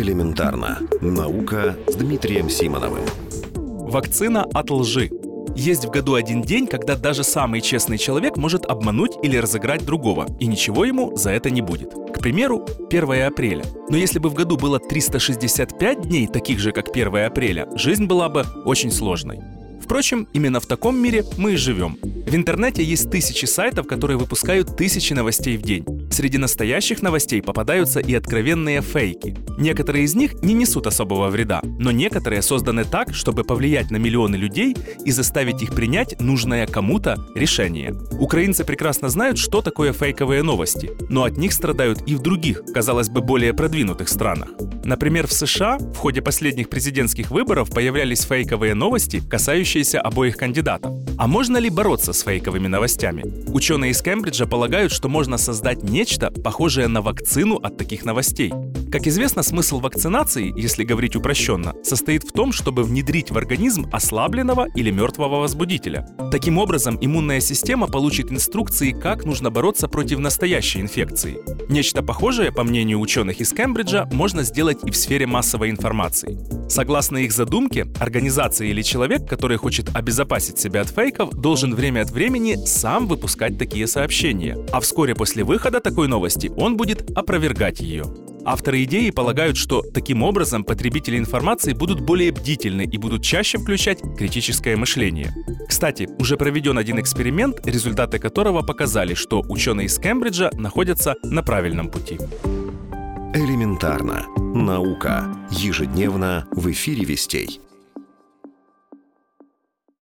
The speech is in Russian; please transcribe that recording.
Элементарно. Наука с Дмитрием Симоновым. Вакцина от лжи. Есть в году один день, когда даже самый честный человек может обмануть или разыграть другого, и ничего ему за это не будет. К примеру, 1 апреля. Но если бы в году было 365 дней, таких же, как 1 апреля, жизнь была бы очень сложной. Впрочем, именно в таком мире мы и живем. В интернете есть тысячи сайтов, которые выпускают тысячи новостей в день. Среди настоящих новостей попадаются и откровенные фейки. Некоторые из них не несут особого вреда, но некоторые созданы так, чтобы повлиять на миллионы людей и заставить их принять нужное кому-то решение. Украинцы прекрасно знают, что такое фейковые новости, но от них страдают и в других, казалось бы, более продвинутых странах. Например, в США в ходе последних президентских выборов появлялись фейковые новости, касающиеся обоих кандидатов. А можно ли бороться с фейковыми новостями? Ученые из Кембриджа полагают, что можно создать нечто, похожее на вакцину от таких новостей. Как известно, смысл вакцинации, если говорить упрощенно, состоит в том, чтобы внедрить в организм ослабленного или мертвого возбудителя. Таким образом, иммунная система получит инструкции, как нужно бороться против настоящей инфекции. Нечто похожее, по мнению ученых из Кембриджа, можно сделать и в сфере массовой информации. Согласно их задумке, организация или человек, который хочет обезопасить себя от фейков, должен время от времени сам выпускать такие сообщения, а вскоре после выхода такой новости он будет опровергать ее. Авторы идеи полагают, что таким образом потребители информации будут более бдительны и будут чаще включать критическое мышление. Кстати, уже проведен один эксперимент, результаты которого показали, что ученые из Кембриджа находятся на правильном пути. Элементарно. Наука. Ежедневно в эфире «Вестей».